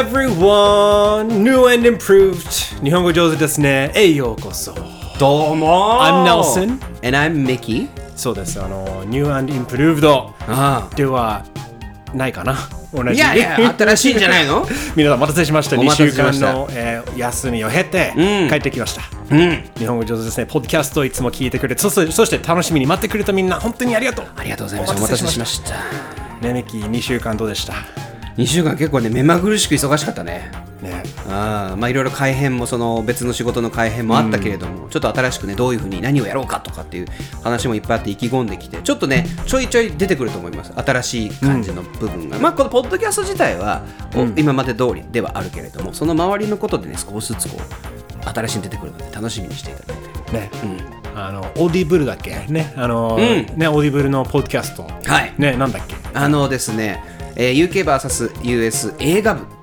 Everyone? New and improved 日本語上手ですね。へようこそ。どうも I'm Nelson. And I'm Mickey. そうです。あの、New and improved あではないかな。同じいやいや、新しいんじゃないの？皆さんお待たせしました。お2週間の、えー休みを経て帰ってきました。うん。日本語上手ですね。ポッドキャストをいつも聞いてくれて、そしてそして楽しみに待ってくれたみんな、本当にありがとう。ありがとうございます。お待たせしました。ね、ミキ、2週間どうでした？2週間結構ね、目まぐるしく忙しかったね。ね。ああまあいろいろ改編もその別の仕事の改編もあったけれども、ちょっと新しくねどういうふうに何をやろうかとかっていう話もいっぱいあって意気込んできてちょっとねちょいちょい出てくると思います。新しい感じの部分が、まあこのポッドキャスト自体は、お今まで通りではあるけれどもその周りのことでね少しずつこう新しいの出てくるので楽しみにしていただいて。ね、あのオーディブルだっけ？ね。あの、ねオーディブルのポッドキャスト。はい。ねなんだっけ？あのですね、えー UK VS US 映画部。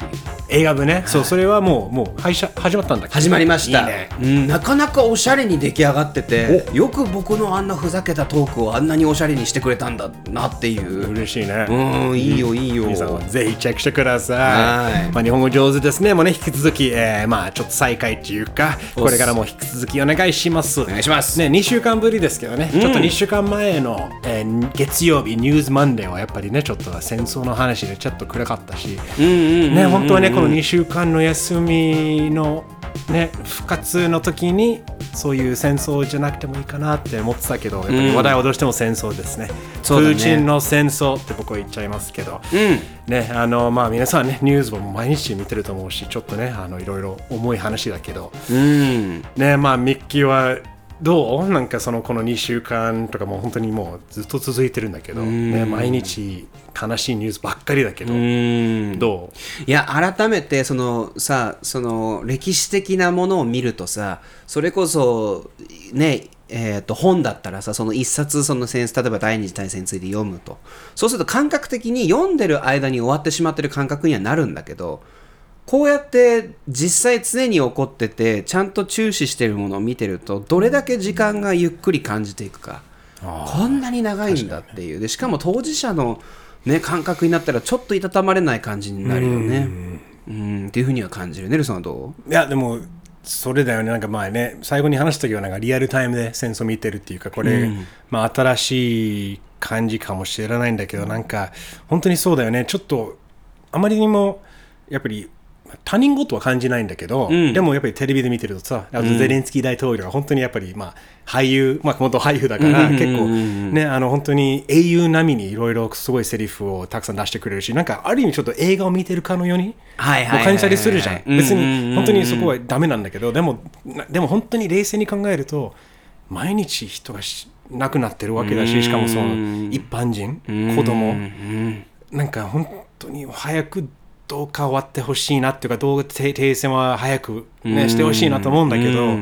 映画部ね、そうそれはもうもう始まったんだ始まりました。いいね。うん、なかなかおしゃれに出来上がっててよく僕のあんなふざけたトークをあんなにおしゃれにしてくれたんだなっていう。嬉しいね、うんいいよいいよ。皆さんもぜひチェックしてください。はい。まあ、日本語上手ですね。もうね、引き続き、えー、まあ、ちょっと再開っていうか、これからも引き続きお願いします。お願いします。ね、2週間ぶりですけどね、ちょっと2週間前の、えー月曜日、 News Monday はやっぱりね、ちょっと戦争の話でちょっと暗かったし、ね、本当はね、この2週間の休みの、ね、復活の時にそういう戦争じゃなくてもいいかなって思ってたけど、やっぱり話題はどうしても戦争ですね。ねプーチンの戦争って僕は言っちゃいますけど、ねあのまあ、皆さんねニュースも毎日見てると思うしちょっとねあのいろいろ重い話だけど、うん。ねまあ、ミッキーはどう？なんかそのこの2週間とかもう本当にもうずっと続いてるんだけど、ね、毎日悲しいニュースばっかりだけど、うん。どいや改めてそのさその歴史的なものを見るとさそれこそねえー、と本だったらさその一冊その戦例えば第二次大戦について読むと。そうすると感覚的に読んでる間に終わってしまってる感覚にはなるんだけどこうやって実際常に起こっててちゃんと注視してるものを見てるとどれだけ時間がゆっくり感じていくか。こんなに長いんだっていう。でしかも当事者の、ね、感覚になったらちょっといたたまれない感じになるよね。うん。っていうふうには感じるネルソンはどういやでもそれだよね。なんか前ね最後に話した時はなんかリアルタイムで戦争見てるっていうかこれ、まあ、新しい感じかもしれないんだけどなんか本当にそうだよね。ちょっとあまりにもやっぱり他人事は感じないんだけど、でもやっぱりテレビで見てるとさ、ゼレンスキー大統領は本当にやっぱり、まあ、俳優、まあ、元俳優だから、結構、ね、あの本当に英雄並みにいろいろすごいセリフをたくさん出してくれるし、なんかある意味ちょっと映画を見てるかのように感じたりするじゃん。うん別に本当にそこはダメなんだけど、でも、なでも本当に冷静に考えると、毎日人がし亡くなってるわけだし、しかもその一般人、子供、なんか本当に早くどうか終わってほしいなっていうか、どう停戦は早く、ね、してほしいなと思うんだけど、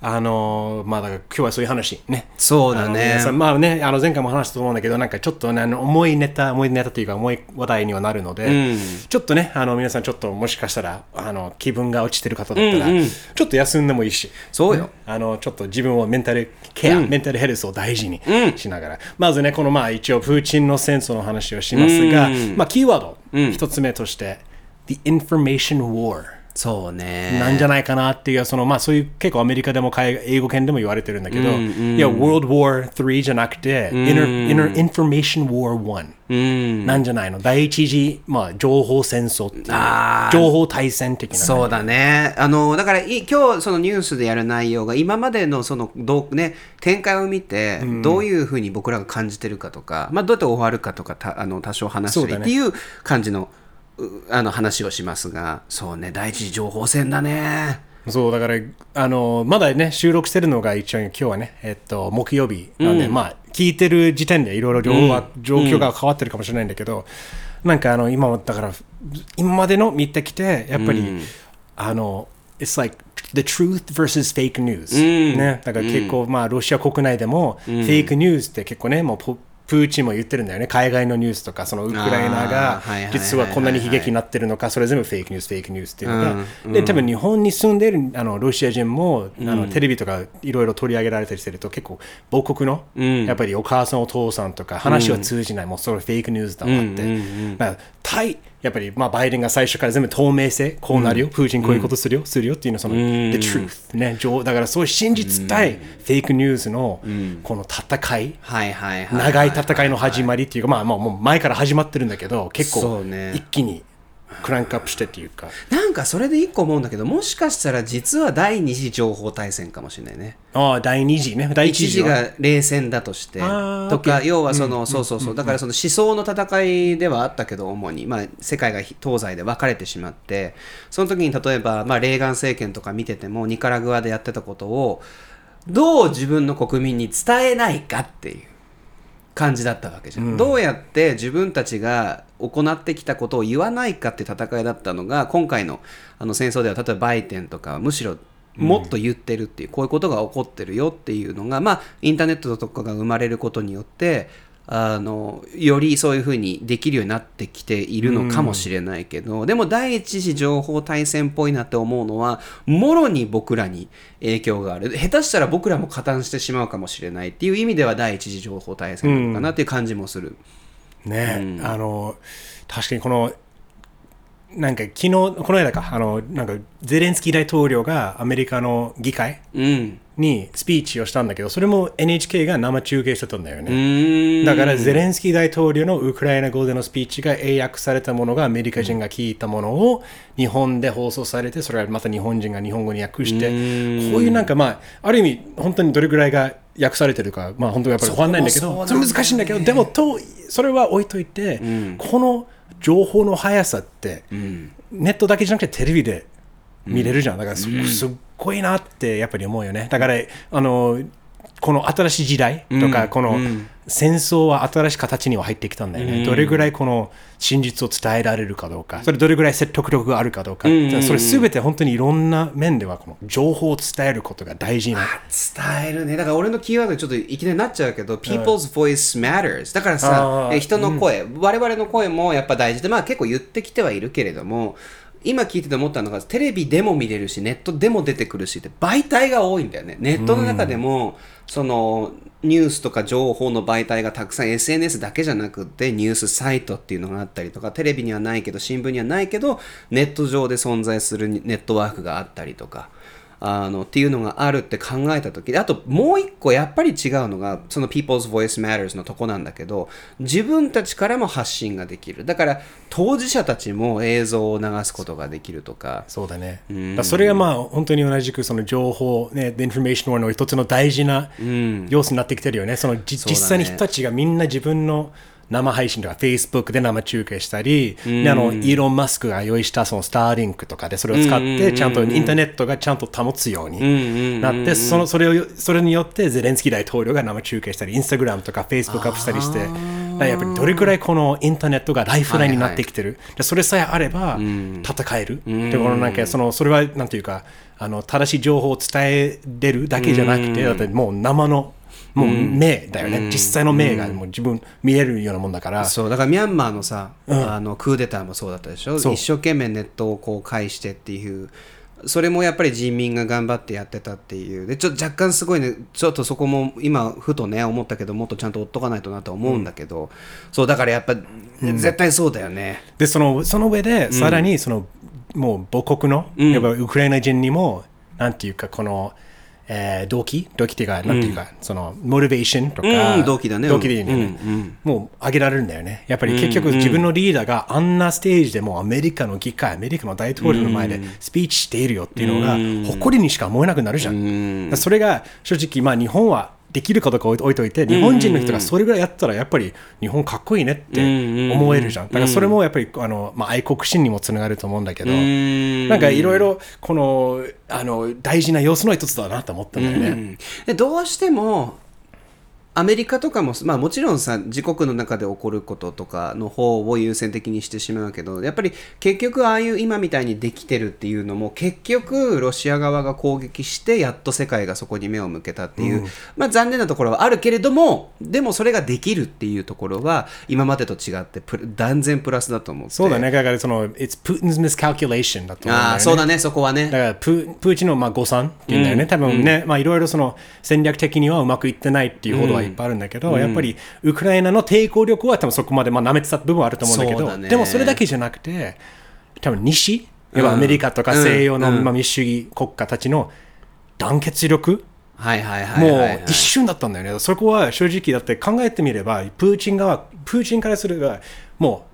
あのまあだから今日はそういう話ね。そうだね。まあね、あの前回も話したと思うんだけど、なんかちょっとね、あの重いネタ、重いネタというか重い話題にはなるので、ちょっとね、あの皆さんちょっともしかしたら、あの気分が落ちてる方だったら、ちょっと休んでもいいし、そうよ。ねあのちょっと自分をメンタルケア、メンタルヘルスを大事にしながら、まずね、このまあ一応プーチンの戦争の話をしますが、まあキーワード、一つ目として、The Information War。そうね。なんじゃないかなっていう、そのまあそういう結構アメリカでも海英語圏でも言われてるんだけど、いや、World War III じゃなくて、Inner, Inner Information War I、なんじゃないの？第一次、まあ、情報戦争っていう情報大戦的な、そうだね。あの、だからい今日そのニュースでやる内容が今までのそのどうね、展開を見て、どういうふうに僕らが感じてるかとか、まあどうやって終わるかとか、たあの多少話したりっていう感じの、うあの話をしますが、そうね、第一次情報戦だね。そうだからあのまだね収録してるのが一応今日はね、えっと、木曜日なんで、まあ聞いてる時点でいろいろ状況が変わってるかもしれないんだけど、なんかあの今もだから今までの見てきてやっぱり、あの It's like the truth versus fake news、ね、だから結構、まあロシア国内でも、フェイクニュースって結構ねもうポプーチンも言ってるんだよね。海外のニュースとかそのウクライナあが実はこんなに悲劇になってるのかそれ全部フェイクニュースフェイクニュースっていうのが、で多分日本に住んでるあのロシア人も、あのテレビとかいろいろ取り上げられたりしてると結構母国の、やっぱりお母さんお父さんとか話は通じない、もうそれフェイクニュースだわって、まあ対やっぱり、まあ、バイデンが最初から全部透明性こうなるよ、プーチンこういうことするよ、するよっていうのはその、the truth ね情だからそういう真実対、フェイクニュースのこの戦い、長い戦いの始まりっていうか、まあ、まあもう前から始まってるんだけど結そ構一気にクランクアップしてっていうか。なんかそれで一個思うんだけどもしかしたら実は第二次情報大戦かもしれないね。ああ第二次ね。第一次は。が冷戦だとしてとか要はその、そうそうそうだからその思想の戦いではあったけど主に、まあ、世界が東西で分かれてしまってその時に例えば、まあ、レーガン政権とか見ててもニカラグアでやってたことをどう自分の国民に伝えないかっていう感じだったわけじゃん、どうやって自分たちが行ってきたことを言わないかって戦いだったのが今回のあの戦争では例えばバイデンとかはむしろもっと言ってるっていう、こういうことが起こってるよっていうのがまあインターネットとかが生まれることによってあのよりそういうふうにできるようになってきているのかもしれないけど、でも第一次情報大戦っぽいなって思うのはもろに僕らに影響がある。下手したら僕らも加担してしまうかもしれないっていう意味では第一次情報大戦なのかなっていう感じもする。ね、あの確かにこのなんか昨日この間かあのなんかゼレンスキー大統領がアメリカの議会うん。にスピーチをしたんだけどそれも NHK が生中継してたんだようね、だからゼレンスキー大統領のウクライナ語でのスピーチが英訳されたものがアメリカ人が聞いたものを日本で放送されてそれがまた日本人が日本語に訳してこういうなんかまあある意味本当にどれぐらいが訳されてるかまあ本当にやっぱり分かんないんだけどそれ難しいんだけどでもとそれは置いといて、この情報の速さって、ネットだけじゃなくてテレビで見れるじゃん、だからす,、すっごいなってやっぱり思うよね。だからあのこの新しい時代とか、この戦争は新しい形には入ってきたんだよね、どれぐらいこの真実を伝えられるかどうか。それどれぐらい説得力があるかどうか、それすべて本当にいろんな面ではこの情報を伝えることが大事な伝えるね。だから俺のキーワードちょっといきなりなっちゃうけど、People's Voice Matters だからさ人の声、我々の声もやっぱ大事でまあ結構言ってきてはいるけれども今聞いてて思ったのがテレビでも見れるしネットでも出てくるしって媒体が多いんだよね。ネットの中でも、そのニュースとか情報の媒体がたくさん SNS だけじゃなくてニュースサイトっていうのがあったりとかテレビにはないけど新聞にはないけどネット上で存在するネットワークがあったりとかあのっていうのがあるって考えた時であともう一個やっぱり違うのがその People's Voice Matters のとこなんだけど自分たちからも発信ができる。だから当事者たちも映像を流すことができるとか。そうだね。だからそれがまあ本当に同じくその情報、ね、The Information War の一つの大事な要素になってきてるよね。そのじそうだね。実際に人たちがみんな自分の生配信とか Facebook で生中継したり、であのイーロン・マスクが用意したそのスターリンクとかでそれを使ってちゃんとインターネットがちゃんと保つようになってそのそれをそれによってゼレンスキー大統領が生中継したりインスタグラムとか Facebook アップしたりしてやっぱりどれくらいこのインターネットがライフラインになってきてる、でそれさえあれば戦える、でこのなんかそのそれはなんていうかあの正しい情報を伝えれるだけじゃなくて、だってもう生のもう目だよね、実際の目がもう自分見えるようなもんだから、そう。だからミャンマーのさ、あのクーデターもそうだったでしょ？一生懸命ネットをこう介してっていう。それもやっぱり人民が頑張ってやってたっていう。でちょっと若干すごいねちょっとそこも今ふとね思ったけどもっとちゃんと追っとかないとなと思うんだけど、そうだからやっぱ、絶対そうだよね。でそのその上でさらにその、もう母国の、やっぱウクライナ人にもなんていうかこの、えー動機？動機っていうか、なんていうかそのモチベーションとか、うん動機だね。動機でいいんだよね、もう上げられるんだよね。やっぱり結局自分のリーダーがあんなステージでもうアメリカの議会アメリカの大統領の前でスピーチしているよっていうのが誇りにしか思えなくなるじゃん、それが正直まあ日本はできるかどうか置いといて日本人の人がそれぐらいやったらやっぱり日本かっこいいねって思えるじゃん。だからそれもやっぱりあの、まあ、愛国心にもつながると思うんだけどなんかいろいろこのあの大事な要素の一つだなと思ったんだよね。でどうしてもアメリカとかも、まあ、もちろんさ自国の中で起こることとかの方を優先的にしてしまうけどやっぱり結局ああいう今みたいにできてるっていうのも結局ロシア側が攻撃してやっと世界がそこに目を向けたっていう、まあ、残念なところはあるけれどもでもそれができるっていうところは今までと違って断然プラスだと思って。そうだね。だからその It's Putin's miscalculation だと思うんだよね。ああそうだねそこはね。だからププーチンのまあ誤算っていうんだよね、多分ね、まあいろいろその戦略的にはうまくいってないっていうほどはいっぱいあるんだけど、やっぱりウクライナの抵抗力は多分そこまで、まあ、舐めてた部分はあると思うんだけど、でもそれだけじゃなくて、多分西、要はアメリカとか西洋の、民主主義国家たちの団結力、はいはいはいはい、はい。もう一瞬だったんだよね、そこは正直だって考えてみれば、プーチン側、プーチンからすれば、も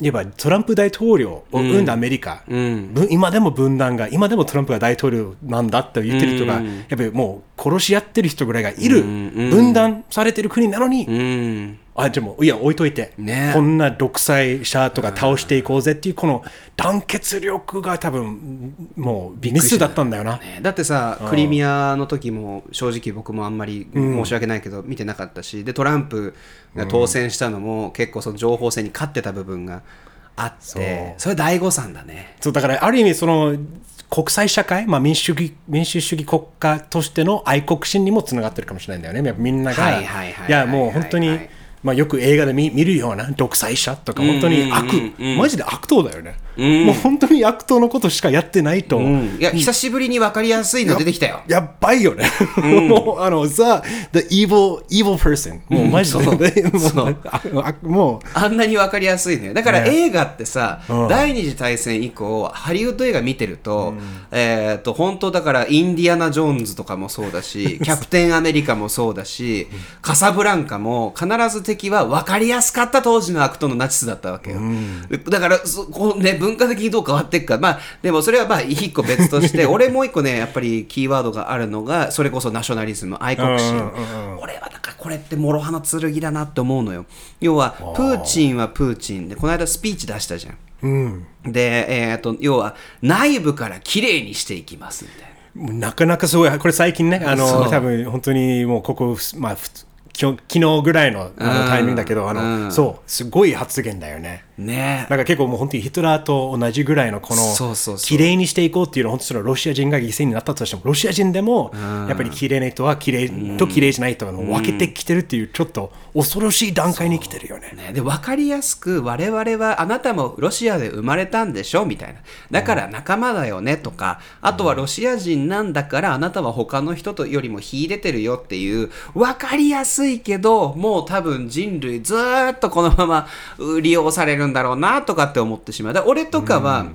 う、いわばトランプ大統領を生んだアメリカ、うん。ぶ今でも分断が、今でもトランプが大統領なんだって言ってる人が、うん。やっぱりもう殺し合ってる人ぐらいがいる、うんうん。分断されてる国なのに、うん。あでもいや置いといて、ね。こんな独裁者とか倒していこうぜっていうこの団結力が多分もうミスだったんだよな。ね。だってさクリミアの時も正直僕もあんまり申し訳ないけど見てなかったし、でトランプが当選したのも結構その情報戦に勝ってた部分があってそれ大誤算だね。そうだからある意味その国際社会、まあ、民主主義民主主義国家としての愛国心にもつながってるかもしれないんだよね。やっぱみんなが、はいやもう本当に、はいまあ、よく映画で見見るような独裁者とか本当に悪、マジで悪党だよね、もう本当に悪党のことしかやってないと、うん。いや久しぶりに分かりやすいの出てきたよ。やばいよね。もう、あの、the, the evil, evil person. もうマジで、もうああもう、あんなに分かりやすいのよ。だからね。映画ってさ、うん。第二次大戦以降ハリウッド映画見てると,、えー、と本当だからインディアナ・ジョーンズとかもそうだし キャプテン・アメリカもそうだし、カサブランカも必ず敵は分かりやすかった当時の悪党のナチスだったわけよ、だからそこう、ね、文化的にどう変わっていくか。まあでもそれはまあ一個別として 俺もう一個ねやっぱりキーワードがあるのがそれこそナショナリズム愛国心、俺はだからこれって諸刃の剣だなって思うのよ。要はプーチンはプーチンでこの間スピーチ出したじゃん。うん。で、えー、と要は内部からきれいにしていきますみたいな。なかなかすごい、これ最近ね、あの、多分本当にもうここ、まあ、昨日ぐらいのタイミングだけど、あうの、ん。そう、すごい発言だよね。ね。なんか結構もう本当にヒトラーと同じぐらいのこのそうそうそう。綺麗にしていこうっていうのは本当にそのロシア人が犠牲になったとしてもロシア人でもやっぱり綺麗な人は綺麗と綺麗じゃない人が分けてきてるっていうちょっと恐ろしい段階に来てるよね。ね、で分かりやすく我々はあなたもロシアで生まれたんでしょみたいな。だから仲間だよねとかあとはロシア人なんだからあなたは他の人とよりも秀でてるよっていう分かりやすいけどもう多分人類ずーっとこのままう利用されるんだろうなとかって思ってしまう。だ俺とかは、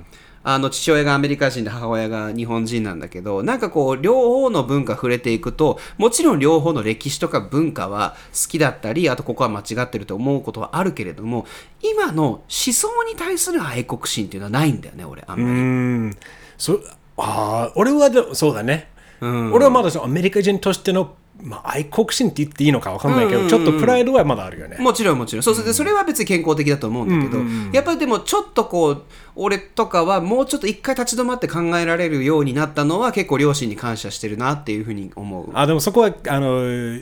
あの父親がアメリカ人で母親が日本人なんだけどなんかこう両方の文化触れていくともちろん両方の歴史とか文化は好きだったりあとここは間違ってると思うことはあるけれども今の思想に対する愛国心っていうのはないんだよね俺あんうまり。ん。そあー俺はでそうだね、俺はまだそのアメリカ人としての、まあ、愛国心って言っていいのか分かんないけど、ちょっとプライドはまだあるよね。もちろんもちろん。そうそそれは別に健康的だと思うんだけど、やっぱりでもちょっとこう俺とかはもうちょっと一回立ち止まって考えられるようになったのは結構両親に感謝してるなっていうふうに思う。あでもそこはあの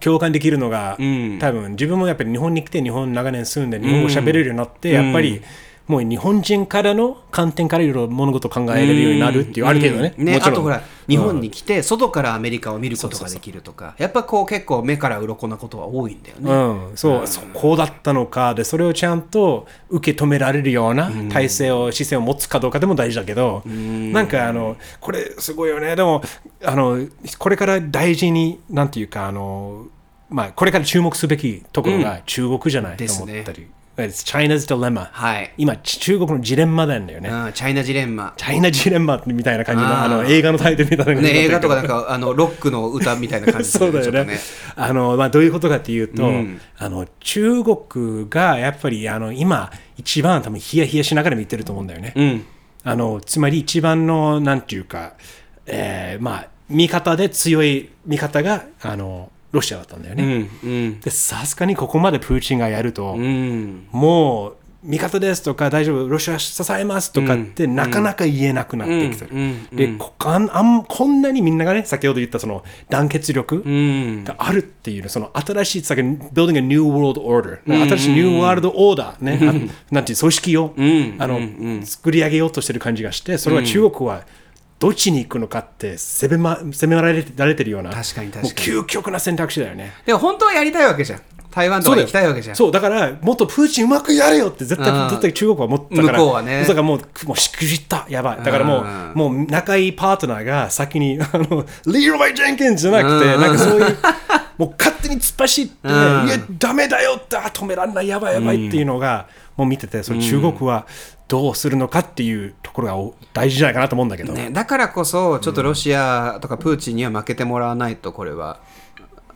共感できるのが、ん。多分自分もやっぱり日本に来て日本長年住んで日本語喋れるようになって、やっぱりもう日本人からの観点からいろいろ物事を考えれるようになるっていう、ある程度ね。うん。ねもちろん。あとほら日本に来て外からアメリカを見ることができるとかやっぱこう結構目から鱗なことは多いんだよね。うん、そう、そこだったのかでそれをちゃんと受け止められるような体制を、姿勢を持つかどうかでも大事だけど、なんかあのこれすごいよね。でもあのこれから大事になんていうかあの、まあ、これから注目すべきところが中国じゃないとですね思ったり、It's China's dilemma、はい。今ち中国のジレンマなんだよね、うん、チャイナジレンマ。チャイナジレンマみたいな感じのあの映画のタイトルみたいなね、映画とかだなんかあのロックの歌みたいな感じ そうだよね。ちょっとあの、まあ、どういうことかっていうと、うん。あの中国がやっぱりあの今一番多分ヒヤヒヤしながら見てると思うんだよね。うん。あのつまり一番のなんていうか、えーまあ味方で強い味方があのロシアだったんだようね。んうん。でさすがにここまでプーチンがやると、うん。もう味方ですとか大丈夫ロシア支えますとかってなかなか言えなくなってきてる。うんうんでこあんあんこんなにみんながね先ほど言ったその団結力、うん。があるっていうねその新しい、さっき building a new world order、新しい new world order ね、あなんていう組織を、ん。あの作り上げようとしてる感じがして、それは中国はどっちに行くのかって攻め,、ま、攻められてられてるような、確かに確かに。もう究極な選択肢だよね。でも本当はやりたいわけじゃん。台湾とか行きたいわけじゃん。そうだからもっとプーチンうまくやれよって絶対うん。絶対中国は思ったから向こうはね。だからもうもうしくじった。やばい。だからもううん。もう仲いいパートナーが先に あのリーロイ・ジェンキンスじゃなくてうん。なんかそういうもう勝手に突っ走って、うん。いやダメだよってあ止めらんないやばいやばいっていうのが、もう見ててそれ中国はどうするのかっていうところがお大事じゃないかなと思うんだけど、ね、だからこそちょっとロシアとかプーチンには負けてもらわないとこれは。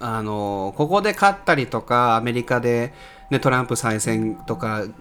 あのここで勝ったりとかアメリカで、ね、トランプ再選とかん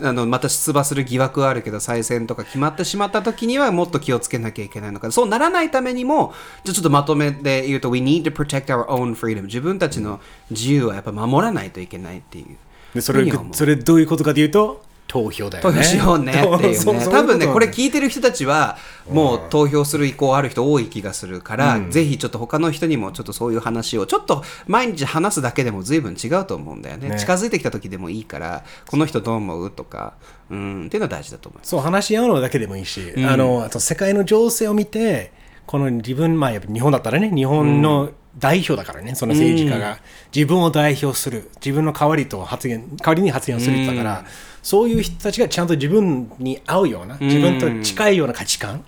あのまた出馬する疑惑はあるけど再選とか決まってしまった時にはもっと気をつけなきゃいけないのか。そうならないためにもじゃあちょっとまとめで言うと We need to protect our own freedom 自分たちの自由はやっぱ守らないといけないっていう。でそれそれどういうことかというと投票だよね。投票 しようねっていうね。そう多分ねこれ聞いてる人たちはもう投票する意向ある人多い気がするから、ぜひちょっと他の人にもちょっとそういう話をちょっと毎日話すだけでも随分違うと思うんだよね。ね。近づいてきた時でもいいからこの人どう思う？とか、うん、っていうのは大事だと思いますそう話し合うのだけでもいいし、あのあと世界の情勢を見てこの自分まあやっぱ日本だったらね日本の代表だからねその政治家が、自分を代表する。自分の代わりと発言代わりに発言をするって言ったから、そういう人たちがちゃんと自分に合うような自分と近いような価値観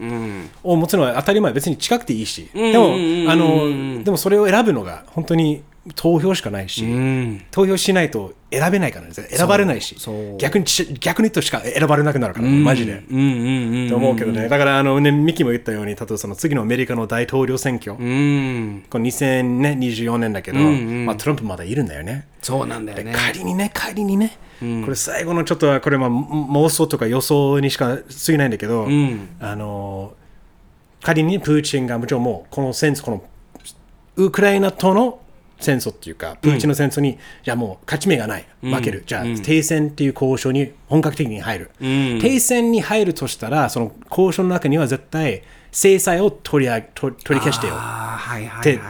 を持つのは当たり前。別に近くていいし、でもあのでもそれを選ぶのが本当に投票しかないし、投票しないと選べないからね。選ばれないし逆にち逆にとしか選ばれなくなるから、マジで。うんうんと思うけどね、だからあの、ね、ミキも言ったように、例えばその次のアメリカの大統領選挙、うん。うんこの2024年だけど、まあ、トランプまだいるんだよね。そうなんだよね。仮にね、仮にね、これ最後のちょっと、これまあ妄想とか予想にしか過ぎないんだけど、あの仮にプーチンがもちろんもうこの戦争、このウクライナとの戦争っていうか、プーチンの戦争に、じゃあもう勝ち目がない、負ける、じゃあ停戦っていう交渉に本格的に入る、停戦に入るとしたら、その交渉の中には絶対制裁を取りあ取取り消してよ。って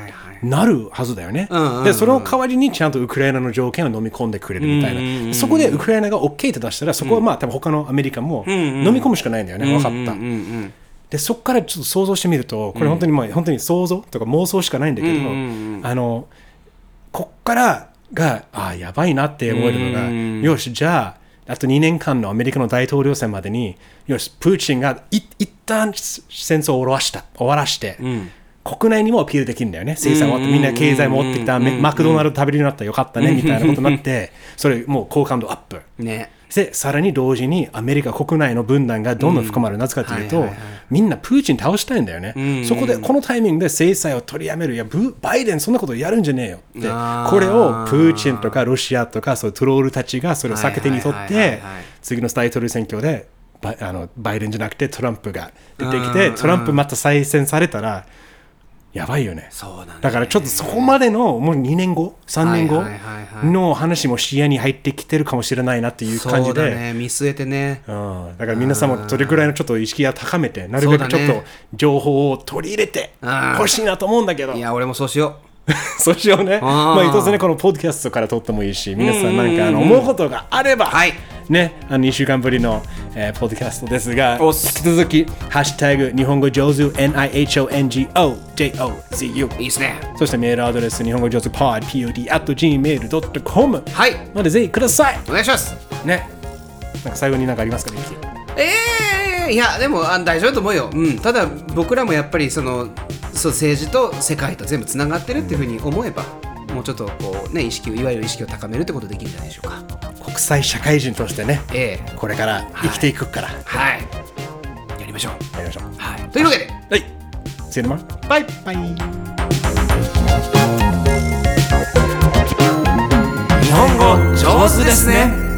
なるはずだよね。んうんうん。で、その代わりにちゃんとウクライナの条件を飲み込んでくれるみたいな。そこでウクライナが OK って出したら、そこはまあ多分他のアメリカも飲み込むしかないんだよね。分かった。うんうん。で、そこからちょっと想像してみると、これ本当にまあ本当に想像とか妄想しかないんだけど、あの、こっからが、ああ、やばいなって思えるのが、よし、じゃあ、あと2年間のアメリカの大統領選までに、よし、プーチンがい一旦戦争を終わらした終わらして、国内にもアピールできるんだよね。制裁終わって、みんな経済も追ってきた、マクドナルド食べるようになったらよかったね、みたいなことになって、それもう好感度アップ。ねで、さらに同時にアメリカ国内の分断がどんどん深まる。なぜかというとみんなプーチン倒したいんだよね。そこで、このタイミングで制裁を取りやめる。いや、ブバイデンそんなことやるんじゃねえよってこれをプーチンとかロシアとか、そういうトロールたちがそれを避けてにとって次の大統領選挙でバイあのバイデンじゃなくてトランプが出てきて、トランプまた再選されたら、やばいよね。そうだね。だからちょっとそこまでのもう2年後、3年後の話も視野に入ってきてるかもしれないなっていう感じそうだで、ね。見据えてね。うん、だから皆さんもそれぐらいのちょっと意識を高めて、なるべくちょっと情報を取り入れてほしいなと思うんだけど。い、や俺もそうしよ そっちをね、あー。まあ、一つね、このポッドキャストから撮ってもいいし、皆さんなんかあの思うことがあれば、はい。ね、あの2週間ぶりの、えーポッドキャストですが、引き続き、ハッシュタグ日本語上手 NIHONGO JOZU ういいっすね。そしてメールアドレス、日本語上手 pod, pod, at gmail.com はい。までぜひください。お願いします。ね。なんか最後になんかありますかね、ええいやでもあ大丈夫だと思うよ、うん、ただ僕らもやっぱりそのそう政治と世界と全部つながってるっていうふうに思えばもうちょっとこうね意識をいわゆる意識を高めるってことできるんじゃないでしょうか。国際社会人としてね、ええ。これから生きていくから、はい。やりましょう。やりましょう。はい。というわけで。はい。See you tomorrow. バイバイ。日本語上手ですね